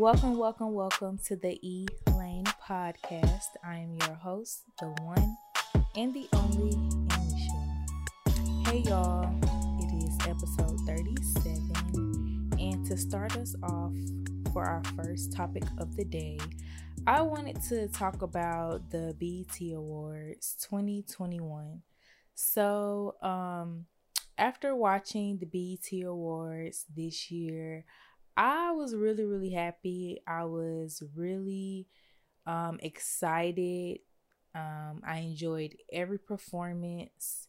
Welcome, welcome, welcome to the E Lane podcast. I am your host, the one and the only Emmeisha. Hey y'all, it is episode 37. And to start us off for our first topic of the day, I wanted to talk about the BET Awards 2021. So, um, after watching the BET Awards this year, I was really, really happy. I was really um, excited. Um, I enjoyed every performance.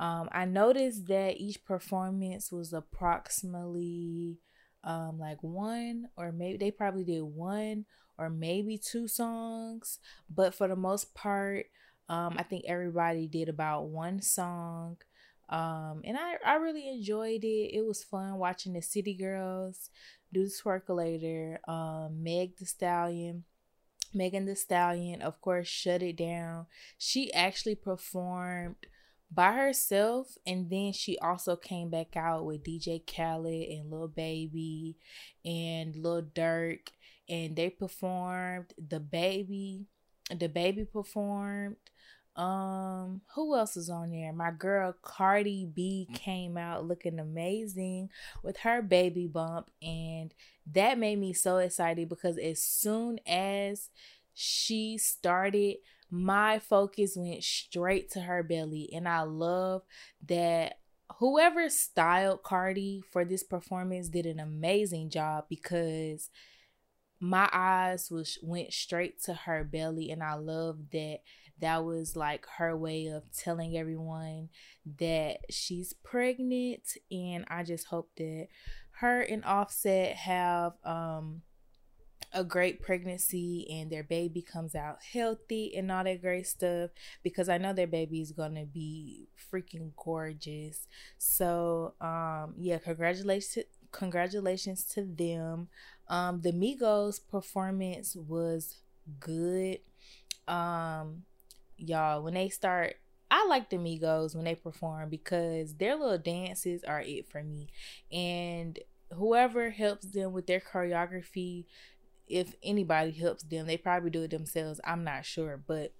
Um, I noticed that each performance was approximately um, like one, or maybe they probably did one or maybe two songs, but for the most part, um, I think everybody did about one song. Um, and I, I really enjoyed it. It was fun watching the City Girls do the Twerkulator, um, Meg the Stallion. Megan Thee Stallion, of course, shut it down. She actually performed by herself, and then she also came back out with DJ Khaled and Lil Baby and Lil Durk, and they performed. The baby, the baby performed. Um, who else is on there? My girl Cardi B came out looking amazing with her baby bump, and that made me so excited because as soon as she started, my focus went straight to her belly, and I love that whoever styled Cardi for this performance did an amazing job because my eyes was went straight to her belly and I love that that was like her way of telling everyone that she's pregnant and i just hope that her and offset have um a great pregnancy and their baby comes out healthy and all that great stuff because I know their baby is gonna be freaking gorgeous. So um yeah, congratulations congratulations to them. Um the Migos performance was good. Um y'all, when they start, I like the Migos when they perform because their little dances are it for me. And whoever helps them with their choreography, if anybody helps them, they probably do it themselves. I'm not sure, but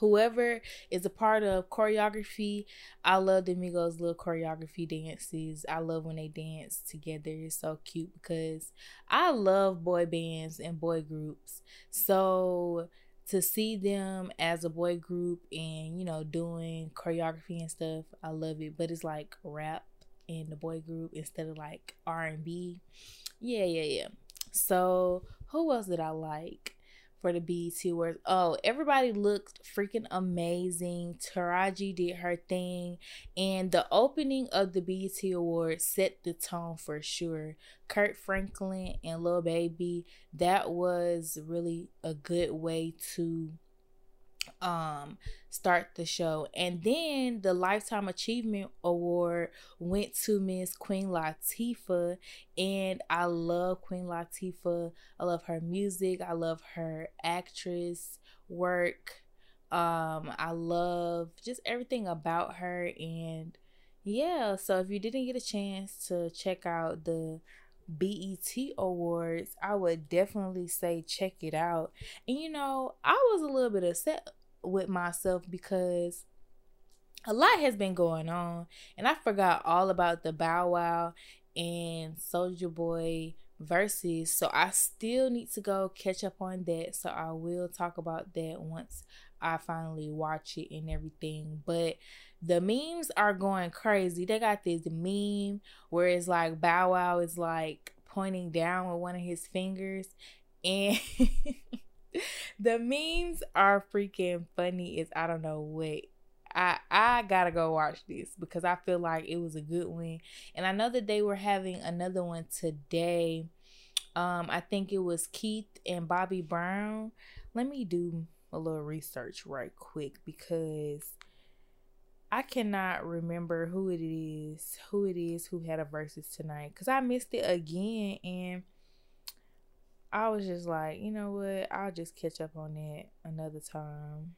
whoever is a part of choreography, I love the little choreography dances. I love when they dance together. It's so cute because I love boy bands and boy groups. So to see them as a boy group and you know doing choreography and stuff i love it but it's like rap in the boy group instead of like r&b yeah yeah yeah so who else did i like for the BET Awards. Oh, everybody looked freaking amazing. Taraji did her thing, and the opening of the BET Awards set the tone for sure. Kirk Franklin and Lil Baby, that was really a good way to um start the show. And then the lifetime achievement award went to miss queen latifah. And i love queen latifah. I love her music. I love her actress work. Um i love just everything about her. And yeah so if you didn't get a chance to check out the BET Awards, I would definitely say check it out. And you know, I was a little bit upset with myself because a lot has been going on and I forgot all about the Bow Wow and Soulja Boy Verzuz. So I still need to go catch up on that. So I will talk about that once I finally watch it and everything. But the memes are going crazy. They got this meme where it's like Bow Wow is like pointing down with one of his fingers and the memes are freaking funny as I don't know what. I I gotta go watch this because I feel like it was a good one, and I know that they were having another one today. Um, I think it was Keith and Bobby Brown. Let me do a little research right quick because I cannot remember who it is, who it is who had a Verzuz tonight because I missed it again and I was just like, you know what? I'll just catch up on that another time.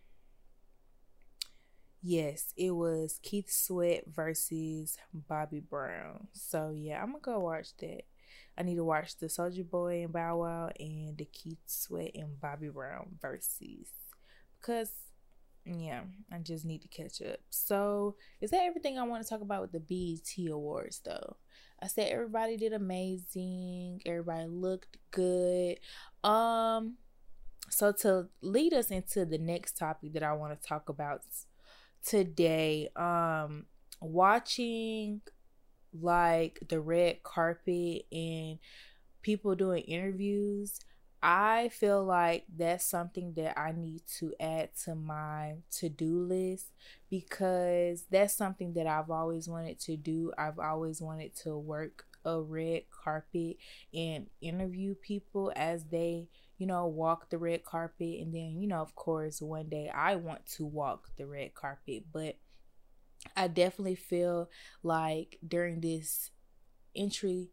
Yes, it was Keith Sweat versus Bobby Brown. So yeah, I'm gonna go watch that. I need to watch the Soulja Boy and Bow Wow and the Keith Sweat and Bobby Brown versus because yeah, I just need to catch up. So, is that everything I want to talk about with the BET Awards though? I said everybody did amazing. Everybody looked good. Um so to lead us into the next topic that I want to talk about today, um watching like the red carpet and people doing interviews, I feel like that's something that I need to add to my to do list because that's something that I've always wanted to do. I've always wanted to work a red carpet and interview people as they, you know, walk the red carpet. And then, you know, of course, one day I want to walk the red carpet. But I definitely feel like during this entry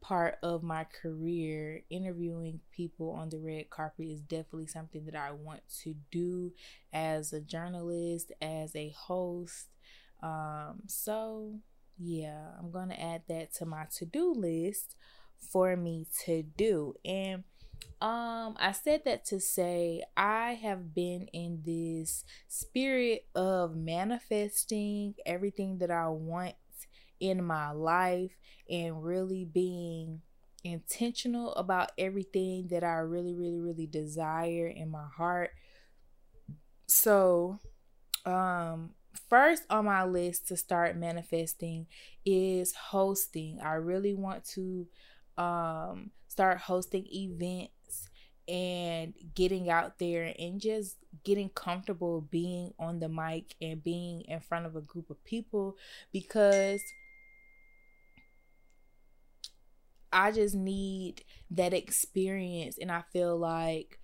part of my career, interviewing people on the red carpet is definitely something that I want to do as a journalist, as a host. Um, so, yeah, I'm going to add that to my to do list for me to do. And um, I said that to say I have been in this spirit of manifesting everything that I want in my life and really being intentional about everything that I really, really, really desire in my heart. So, um, first on my list to start manifesting is hosting. I really want to um start hosting events and getting out there and just getting comfortable being on the mic and being in front of a group of people because I just need that experience and I feel like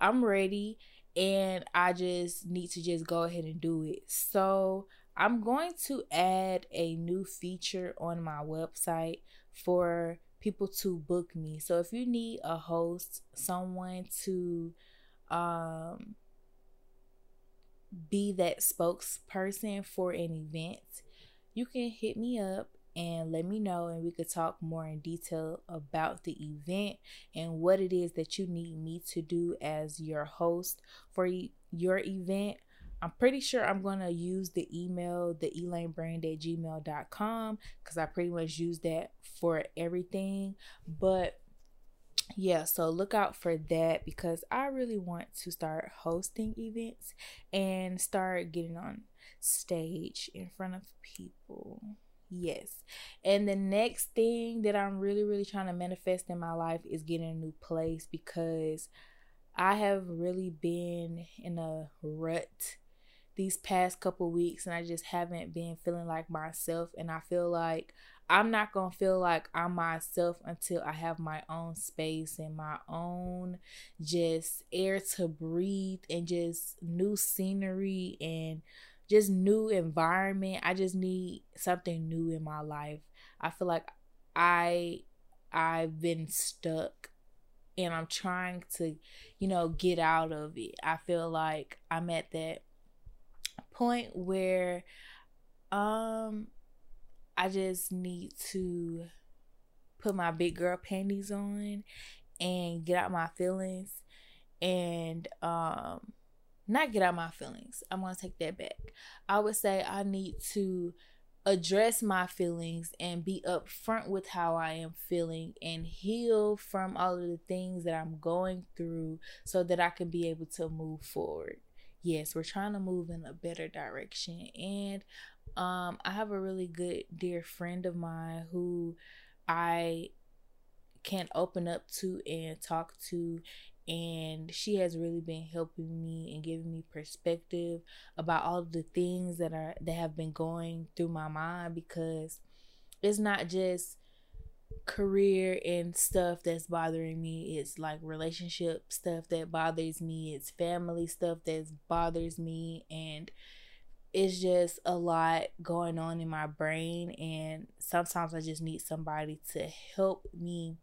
I'm ready and I just need to just go ahead and do it. So, I'm going to add a new feature on my website for people to book me. So if you need a host, someone to um be that spokesperson for an event, you can hit me up and let me know and we could talk more in detail about the event and what it is that you need me to do as your host for your event I'm pretty sure I'm going to use the email, the elanebrand at gmail.com, because I pretty much use that for everything. But yeah, so look out for that because I really want to start hosting events and start getting on stage in front of people. Yes. And the next thing that I'm really, really trying to manifest in my life is getting a new place because I have really been in a rut these past couple weeks and I just haven't been feeling like myself and I feel like I'm not going to feel like I'm myself until I have my own space and my own just air to breathe and just new scenery and just new environment. I just need something new in my life. I feel like I I've been stuck and I'm trying to, you know, get out of it. I feel like I'm at that point where um I just need to put my big girl panties on and get out my feelings and um not get out my feelings. I'm going to take that back. I would say I need to address my feelings and be upfront with how I am feeling and heal from all of the things that I'm going through so that I can be able to move forward yes, we're trying to move in a better direction. And um, I have a really good dear friend of mine who I can open up to and talk to and she has really been helping me and giving me perspective about all the things that are that have been going through my mind because it's not just career and stuff that's bothering me. It's like relationship stuff that bothers me. It's family stuff that bothers me. And it's just a lot going on in my brain. And sometimes I just need somebody to help me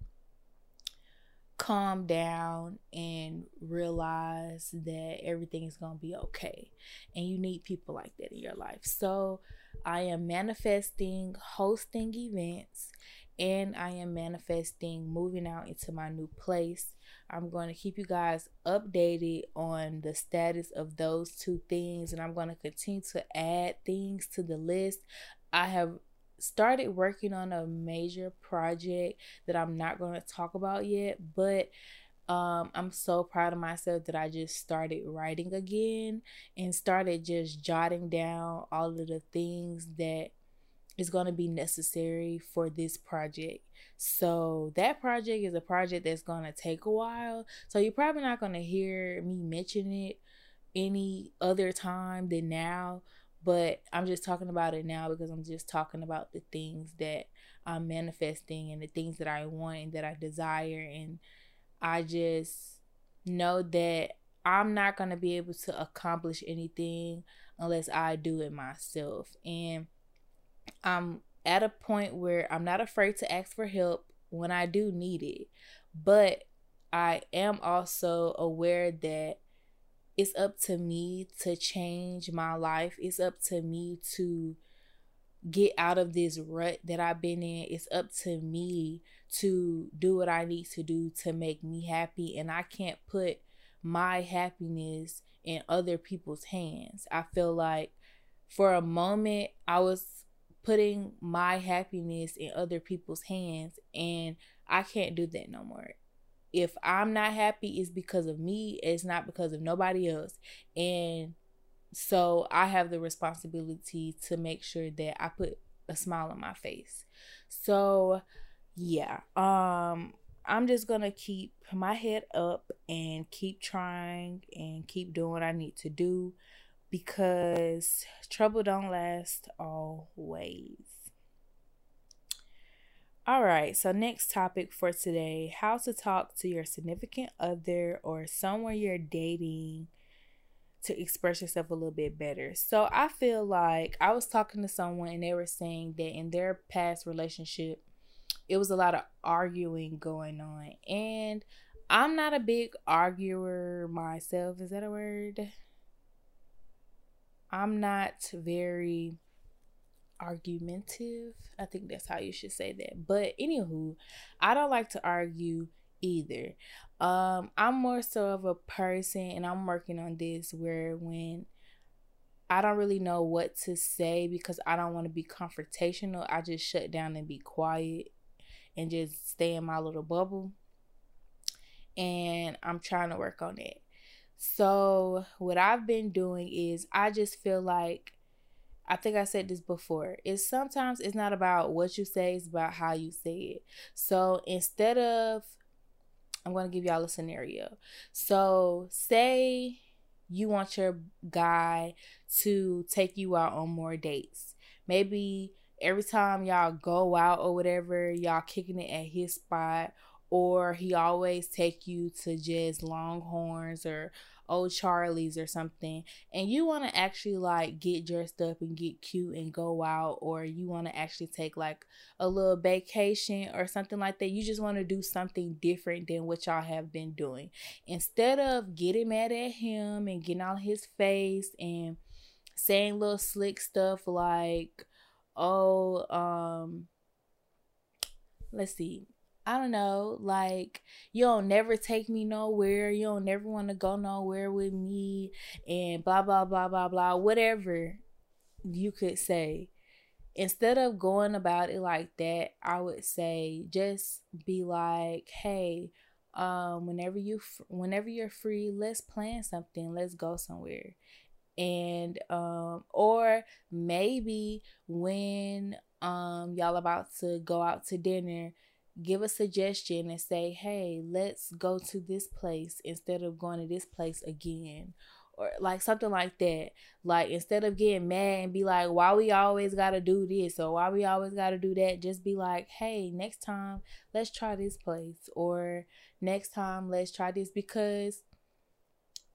calm down and realize that everything is going to be okay. And you need people like that in your life. So I am manifesting hosting events and I am manifesting moving out into my new place. I'm going to keep you guys updated on the status of those two things, and I'm going to continue to add things to the list. I have started working on a major project that I'm not going to talk about yet, but um, I'm so proud of myself that I just started writing again and started just jotting down all of the things that is going to be necessary for this project. So that project is a project that's going to take a while. So you're probably not going to hear me mention it any other time than now, but I'm just talking about it now because I'm just talking about the things that I'm manifesting and the things that I want and that I desire and I just know that I'm not going to be able to accomplish anything unless I do it myself. And I'm at a point where I'm not afraid to ask for help when I do need it. But I am also aware that it's up to me to change my life. It's up to me to get out of this rut that I've been in. It's up to me to do what I need to do to make me happy. And I can't put my happiness in other people's hands. I feel like for a moment I was putting my happiness in other people's hands and I can't do that no more. If I'm not happy it's because of me, it's not because of nobody else. And so I have the responsibility to make sure that I put a smile on my face. So yeah, um I'm just going to keep my head up and keep trying and keep doing what I need to do because trouble don't last always. All right, so next topic for today how to talk to your significant other or someone you're dating to express yourself a little bit better. So I feel like I was talking to someone and they were saying that in their past relationship, it was a lot of arguing going on. And I'm not a big arguer myself. Is that a word? I'm not very argumentative. I think that's how you should say that. But anywho, I don't like to argue either. Um, I'm more so of a person, and I'm working on this where when I don't really know what to say because I don't want to be confrontational, I just shut down and be quiet and just stay in my little bubble. And I'm trying to work on it. So, what I've been doing is I just feel like I think I said this before. It's sometimes it's not about what you say, it's about how you say it. So, instead of I'm going to give y'all a scenario. So, say you want your guy to take you out on more dates. Maybe every time y'all go out or whatever, y'all kicking it at his spot or he always take you to just Longhorns or old Charlie's or something, and you want to actually like get dressed up and get cute and go out, or you want to actually take like a little vacation or something like that, you just want to do something different than what y'all have been doing. Instead of getting mad at him and getting on his face and saying little slick stuff like, oh, um, let's see I don't know, like you don't never take me nowhere, you don't never want to go nowhere with me, and blah blah blah blah blah, whatever you could say. Instead of going about it like that, I would say just be like, "Hey, um, whenever you whenever you're free, let's plan something. Let's go somewhere." And um, or maybe when um y'all about to go out to dinner give a suggestion and say, hey, let's go to this place instead of going to this place again. Or like something like that. Like instead of getting mad and be like, why we always gotta do this or why we always gotta do that, just be like, hey, next time let's try this place or next time let's try this because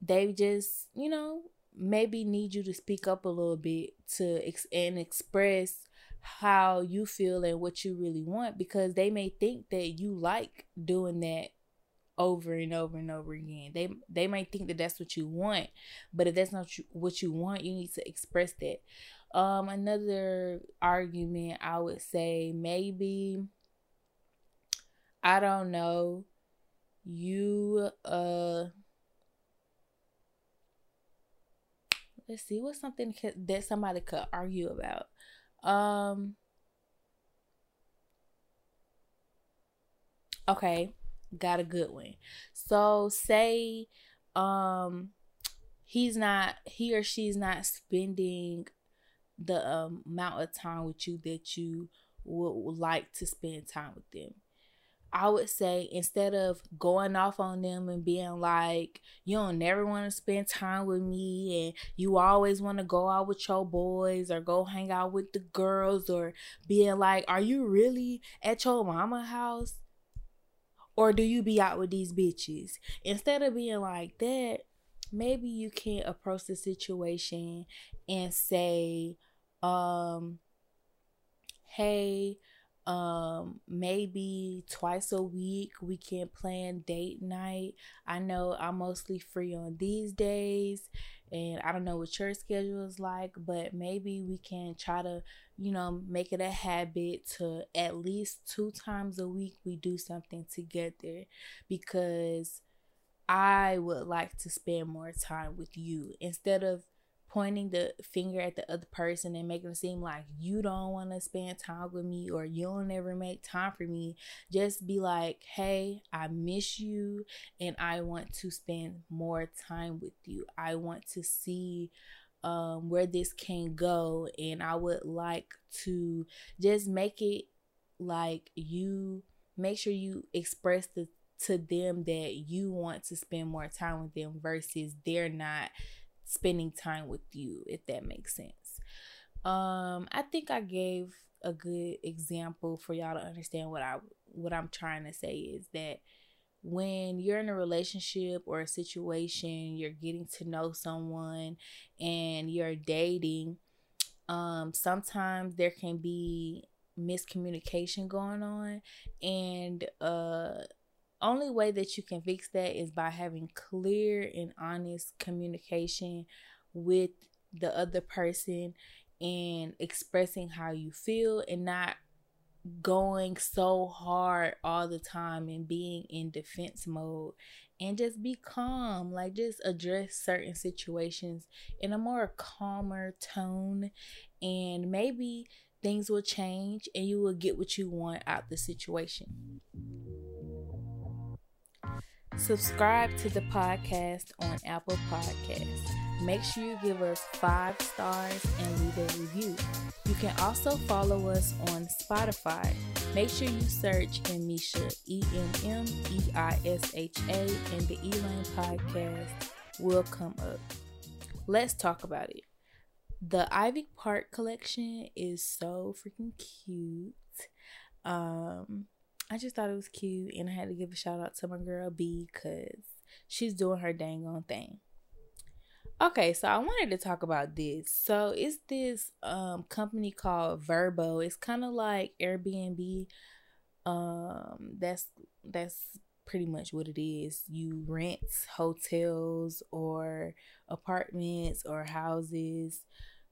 they just, you know, maybe need you to speak up a little bit to ex- and express how you feel and what you really want because they may think that you like doing that over and over and over again. They they might think that that's what you want, but if that's not what you want, you need to express that. Um, another argument I would say maybe I don't know. You uh let's see what's something that somebody could argue about. Um Okay, got a good one. So say um he's not he or she's not spending the um, amount of time with you that you would, would like to spend time with them. I would say instead of going off on them and being like, you don't never want to spend time with me and you always want to go out with your boys or go hang out with the girls or being like, are you really at your mama house? Or do you be out with these bitches? Instead of being like that, maybe you can approach the situation and say, um, hey, um, maybe twice a week we can plan date night. I know I'm mostly free on these days and I don't know what your schedule is like, but maybe we can try to, you know, make it a habit to at least two times a week we do something together because I would like to spend more time with you instead of pointing the finger at the other person and making it seem like you don't want to spend time with me or you'll never make time for me. Just be like, hey, I miss you and I want to spend more time with you. I want to see um, where this can go and I would like to just make it like you make sure you express the to them that you want to spend more time with them versus they're not spending time with you if that makes sense. Um i think i gave a good example for y'all to understand what i what i'm trying to say is that when you're in a relationship or a situation you're getting to know someone and you're dating um sometimes there can be miscommunication going on and uh only way that you can fix that is by having clear and honest communication with the other person and expressing how you feel and not going so hard all the time and being in defense mode and just be calm like just address certain situations in a more calmer tone and maybe things will change and you will get what you want out the situation Subscribe to the podcast on Apple Podcasts. Make sure you give us five stars and leave a review. You can also follow us on Spotify. Make sure you search Emmeisha, E M M E I S H A, and the Elane podcast will come up. Let's talk about it. The Ivy Park collection is so freaking cute. Um, I just thought it was cute and I had to give a shout out to my girl B because she's doing her dang on thing. Okay, so I wanted to talk about this. So it's this um company called Vrbo. It's kind of like Airbnb. Um that's that's pretty much what it is. You rent hotels or apartments or houses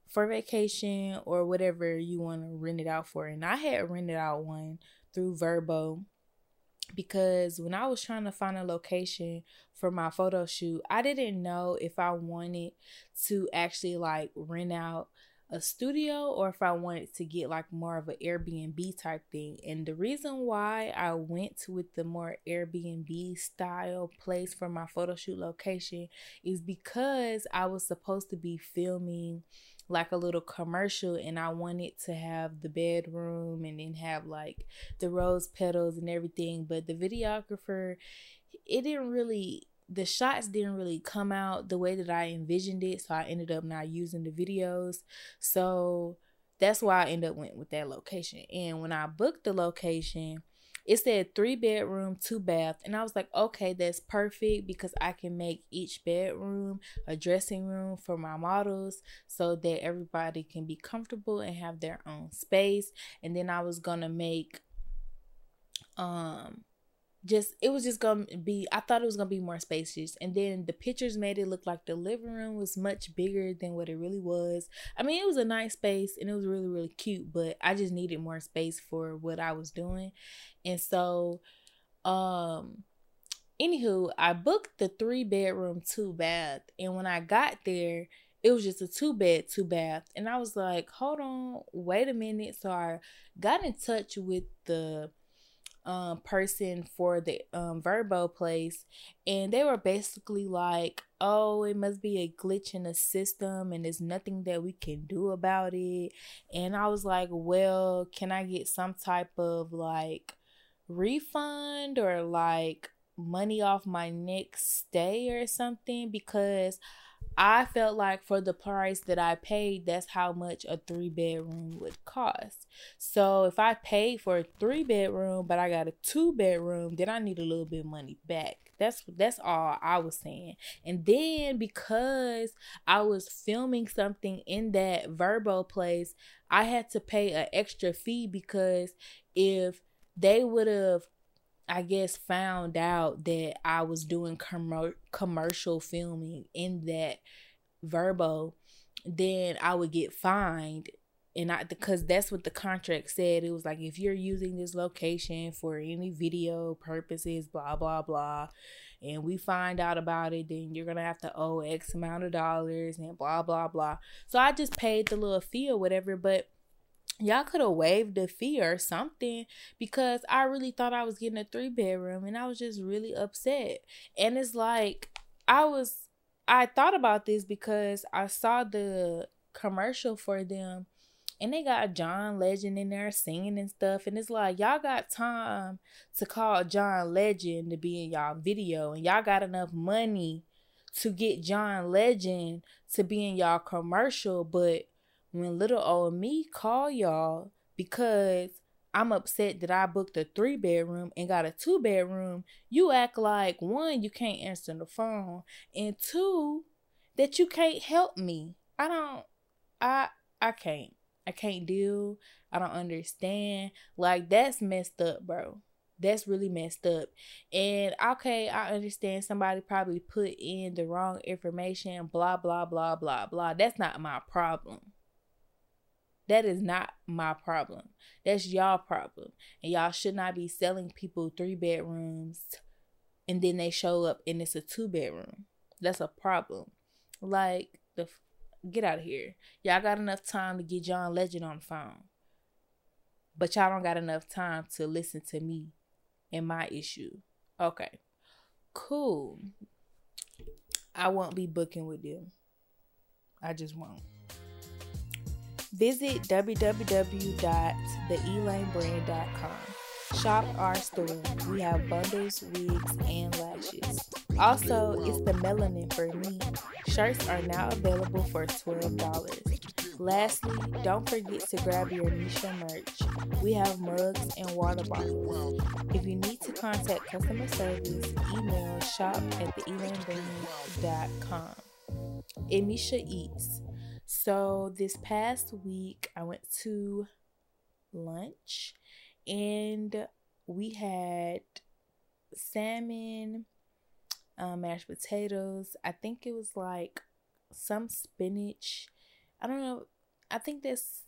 for vacation or whatever you want to rent it out for. And I had rented out one through Vrbo because when I was trying to find a location for my photo shoot, I didn't know if I wanted to actually like rent out a studio or if I wanted to get like more of an Airbnb type thing. And the reason why I went with the more Airbnb style place for my photo shoot location is because I was supposed to be filming like a little commercial and I wanted to have the bedroom and then have like the rose petals and everything. But the videographer, it didn't really the shots didn't really come out the way that I envisioned it, so I ended up not using the videos. So that's why I ended up went with that location. And when I booked the location, it said three bedroom, two bath. And I was like, okay, that's perfect because I can make each bedroom a dressing room for my models so that everybody can be comfortable and have their own space. And then I was gonna make um just it was just gonna be i thought it was gonna be more spacious and then the pictures made it look like the living room was much bigger than what it really was i mean it was a nice space and it was really really cute but i just needed more space for what i was doing and so Um anywho, I booked the three bedroom, two bath, and when I got there, it was just a two bed, two bath. And I was like, hold on, wait a minute. So I got in touch with the um, person for the um, Vrbo place, and they were basically like, "Oh, it must be a glitch in the system, and there's nothing that we can do about it." And I was like, "Well, can I get some type of like refund or like money off my next stay or something?" Because I felt like for the price that I paid, that's how much a three bedroom would cost. So if I paid for a three bedroom, but I got a two bedroom, then I need a little bit of money back. That's that's all I was saying. And then because I was filming something in that Vrbo place, I had to pay an extra fee because if they would have I guess found out that I was doing com- commercial filming in that Vrbo, then I would get fined. And I because that's what the contract said. It was like if you're using this location for any video purposes, blah blah blah, and we find out about it, then you're gonna have to owe X amount of dollars and blah blah blah. So I just paid the little fee or whatever, but y'all could have waived the fee or something because I really thought I was getting a three bedroom and I was just really upset. And it's like I was I thought about this because I saw the commercial for them and they got John Legend in there singing and stuff. And it's like, y'all got time to call John Legend to be in y'all video, and y'all got enough money to get John Legend to be in y'all commercial. But when little old me call y'all because I'm upset that I booked a three bedroom and got a two bedroom, you act like one, you can't answer the phone, and two, that you can't help me. I don't I I can't. I can't deal. I don't understand. Like that's messed up, bro. That's really messed up. And okay, I understand somebody probably put in the wrong information, blah blah blah blah blah. That's not my problem. That is not my problem. That's y'all problem. And y'all should not be selling people three bedrooms and then they show up and it's a two bedroom. That's a problem. Like the get out of here. Y'all got enough time to get John Legend on the phone. But y'all don't got enough time to listen to me and my issue. Okay. Cool. I won't be booking with them. I just won't. Visit www.theelanebrand.com. Shop our store. We have bundles, wigs, and lashes. Also, it's the melanin for me. Shirts are now available for $12. Lastly, don't forget to grab your Nisha merch. We have mugs and water bottles. If you need to contact customer service, email shop at theelanebrand.com. Emmeisha Eats. So this past week, I went to lunch and we had salmon, um, mashed potatoes. I think it was like some spinach. I don't know. I think this.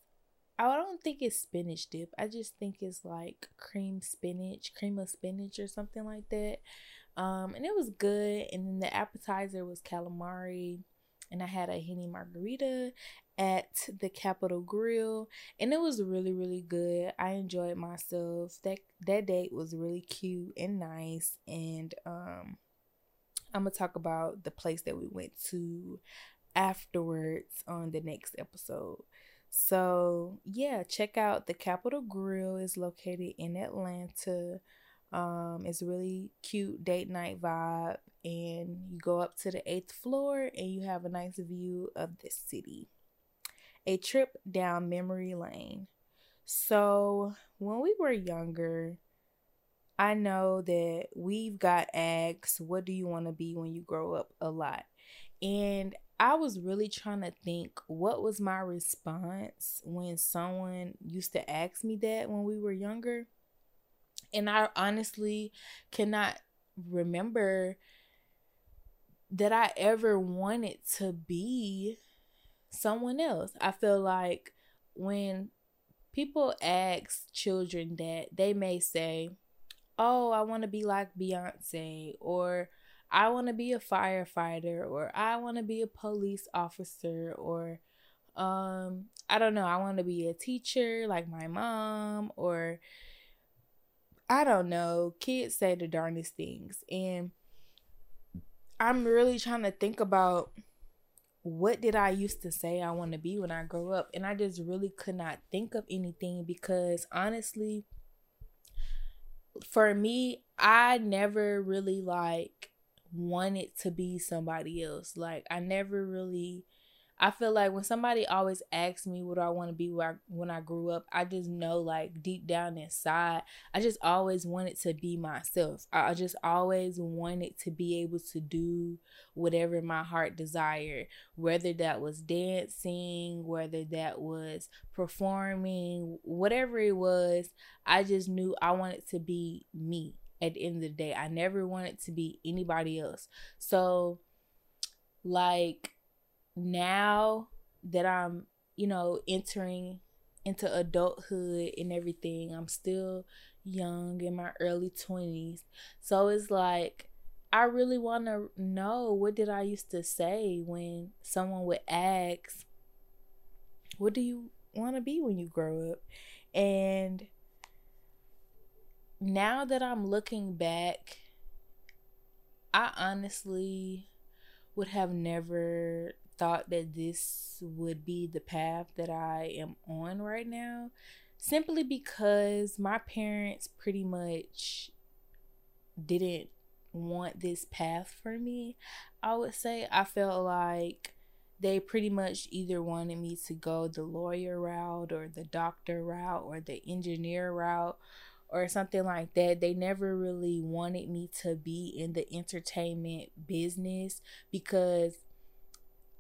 I don't think it's spinach dip. I just think it's like cream spinach, cream of spinach or something like that. Um, and it was good. And then the appetizer was calamari and I had a henny margarita at the Capital Grille and it was really really good. I enjoyed myself. That that date was really cute and nice and um I'm going to talk about the place that we went to afterwards on the next episode. So, yeah, check out the Capital Grille is located in Atlanta. Um, it's really cute date night vibe, and you go up to the eighth floor and you have a nice view of the city. A trip down memory lane. So, when we were younger, I know that we've got asked, What do you want to be when you grow up? a lot. And I was really trying to think what was my response when someone used to ask me that when we were younger and I honestly cannot remember that I ever wanted to be someone else. I feel like when people ask children that, they may say, oh, I want to be like Beyonce, or I want to be a firefighter, or I want to be a police officer, or um, I don't know, I want to be a teacher like my mom, or I don't know. Kids say the darndest things. And I'm really trying to think about what did I used to say I want to be when I grow up? And I just really could not think of anything because honestly, for me, I never really like wanted to be somebody else. Like I never really I feel like when somebody always asks me what I want to be when I grew up, I just know like deep down inside, I just always wanted to be myself. I just always wanted to be able to do whatever my heart desired, whether that was dancing, whether that was performing, whatever it was, I just knew I wanted to be me at the end of the day. I never wanted to be anybody else. So, like, now that I'm, you know, entering into adulthood and everything, I'm still young in my early 20s. So it's like I really want to know what did I used to say when someone would ask, "What do you want to be when you grow up?" And now that I'm looking back, I honestly would have never thought that this would be the path that I am on right now simply because my parents pretty much didn't want this path for me. I would say I felt like they pretty much either wanted me to go the lawyer route or the doctor route or the engineer route or something like that. They never really wanted me to be in the entertainment business because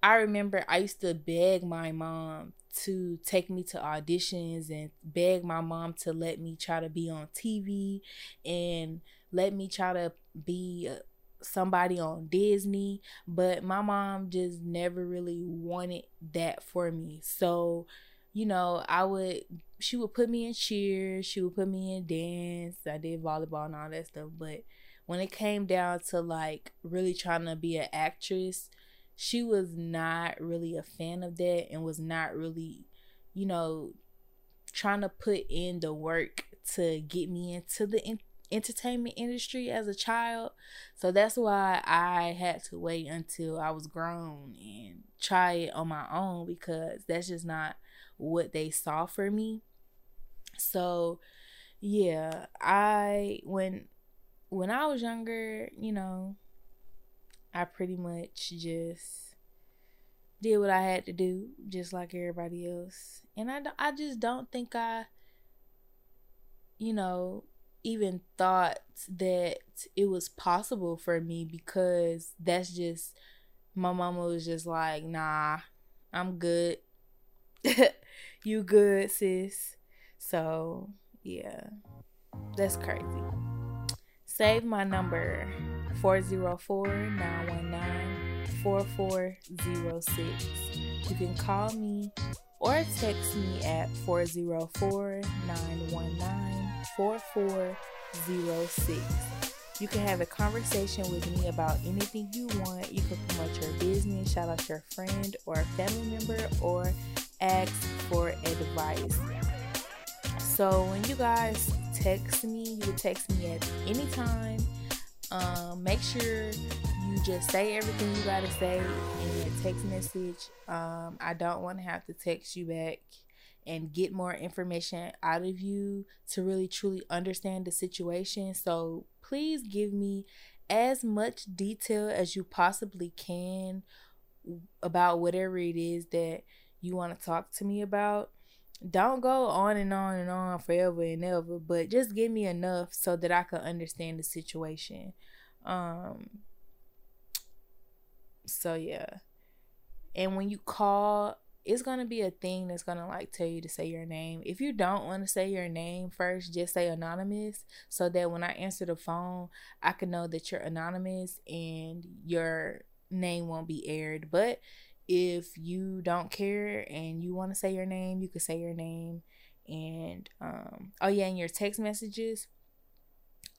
I remember I used to beg my mom to take me to auditions and beg my mom to let me try to be on TV and let me try to be uh, somebody on Disney, but my mom just never really wanted that for me. So, you know, I would she would put me in cheer, she would put me in dance. I did volleyball and all that stuff, but when it came down to like really trying to be an actress, she was not really a fan of that and was not really, you know, trying to put in the work to get me into the in- entertainment industry as a child. So that's why I had to wait until I was grown and try it on my own because that's just not what they saw for me. So yeah, I when when I was younger, you know, I pretty much just did what I had to do, just like everybody else. And I, I just don't think I, you know, even thought that it was possible for me because that's just, my mama was just like, nah, I'm good. you good, sis. So, yeah, that's crazy. Save my number 404 919 4406. You can call me or text me at 404 919 4406. You can have a conversation with me about anything you want. You can promote your business, shout out your friend or family member, or ask for advice. So when you guys text me, you can text me at any time um, make sure you just say everything you gotta say in your text message. Um, I don't want to have to text you back and get more information out of you to really truly understand the situation. So please give me as much detail as you possibly can about whatever it is that you want to talk to me about. Don't go on and on and on forever and ever, but just give me enough so that I can understand the situation. Um so yeah. And when you call, it's gonna be a thing that's gonna like tell you to say your name. If you don't want to say your name first, just say anonymous so that when I answer the phone, I can know that you're anonymous and your name won't be aired. But if you don't care and you want to say your name, you could say your name. And um, oh yeah, in your text messages,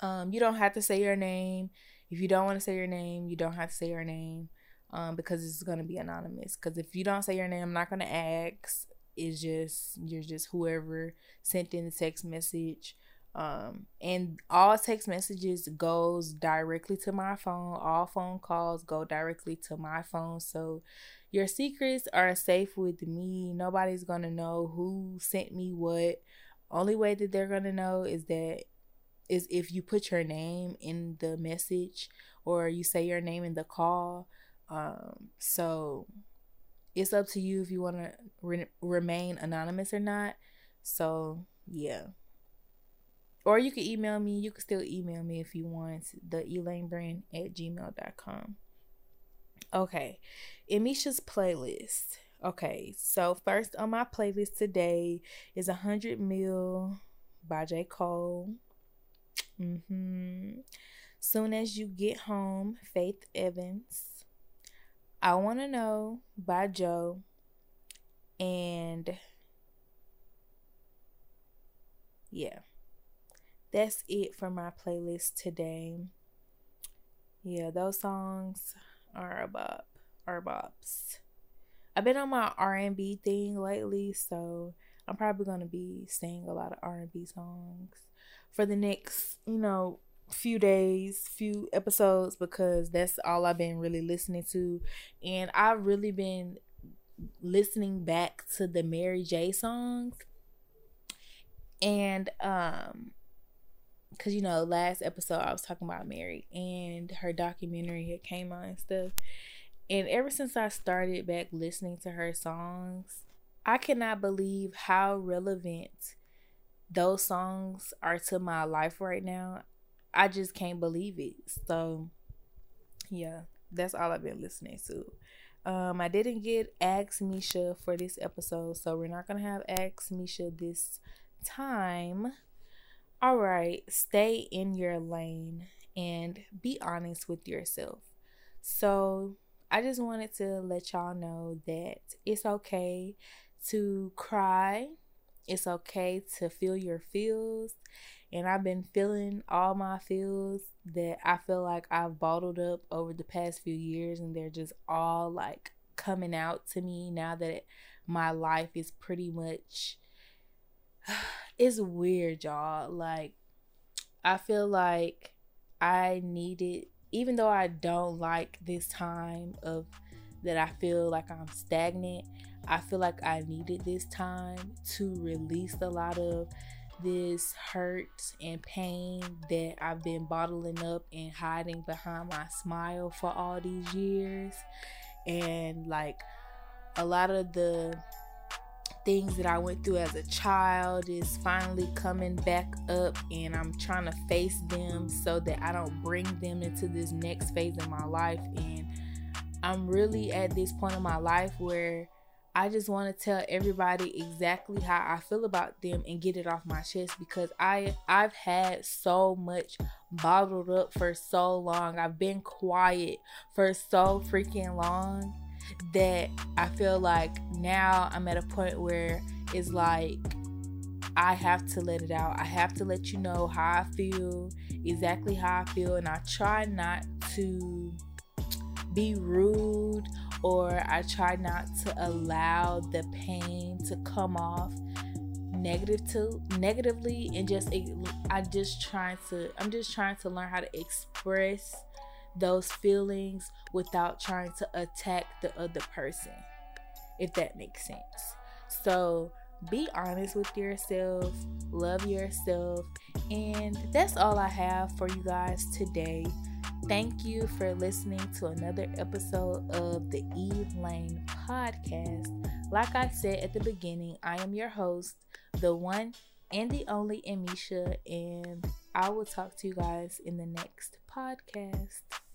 Um, you don't have to say your name. If you don't want to say your name, you don't have to say your name um, because it's going to be anonymous. Because if you don't say your name, I'm not going to ask. It's just, you're just whoever sent in the text message. Um, and all text messages goes directly to my phone. All phone calls go directly to my phone. So your secrets are safe with me. Nobody's to know who sent me what. Only way that they're to know is that is if you put your name in the message or you say your name in the call. Um, so it's up to you if you want to re- remain anonymous or not. So, yeah. Or you can email me. You can still email me if you want. The Elane Brand at gmail.com. Okay. Emmeisha's playlist. Okay. So, first on my playlist today is 100 Mil by J. Cole. Mm-hmm. Soon as you get home, Faith Evans. I want to know by Joe. And yeah, that's it for my playlist today. Yeah, those songs are bop, are bops. I've been on my R and B thing lately, so I'm probably gonna be singing a lot of R and B songs for the next, you know, few days, few episodes because that's all I've been really listening to. And I've really been listening back to the Mary J songs. And um cuz you know, last episode I was talking about Mary and her documentary had came on and stuff. And ever since I started back listening to her songs, I cannot believe how relevant those songs are to my life right now. I just can't believe it. So, yeah, that's all I've been listening to. Um, I didn't get Ask Misha for this episode, so we're not gonna have Ask Misha this time. All right, stay in your lane and be honest with yourself. So, I just wanted to let y'all know that it's okay to cry it's okay to feel your feels. And I've been feeling all my feels that I feel like I've bottled up over the past few years, and they're just all like coming out to me now that my life is pretty much. It's weird, y'all. Like, I feel like I needed, even though I don't like this time of that I feel like I'm stagnant, I feel like I needed this time to release a lot of this hurt and pain that I've been bottling up and hiding behind my smile for all these years. And like a lot of the things that I went through as a child is finally coming back up and I'm trying to face them so that I don't bring them into this next phase of my life and I'm really at this point in my life where I just want to tell everybody exactly how I feel about them and get it off my chest because I I've had so much bottled up for so long. I've been quiet for so freaking long that I feel like now I'm at a point where it's like I have to let it out. I have to let you know how I feel, exactly how I feel, and I try not to be rude or I try not to allow the pain to come off negative to negatively and just I just trying to I'm just trying to learn how to express those feelings without trying to attack the other person if that makes sense. So be honest with yourself, love yourself, and that's all I have for you guys today. Thank you for listening to another episode of the Elane podcast. Like I said at the beginning, I am your host, the one and the only Emmeisha, and I will talk to you guys in the next podcast.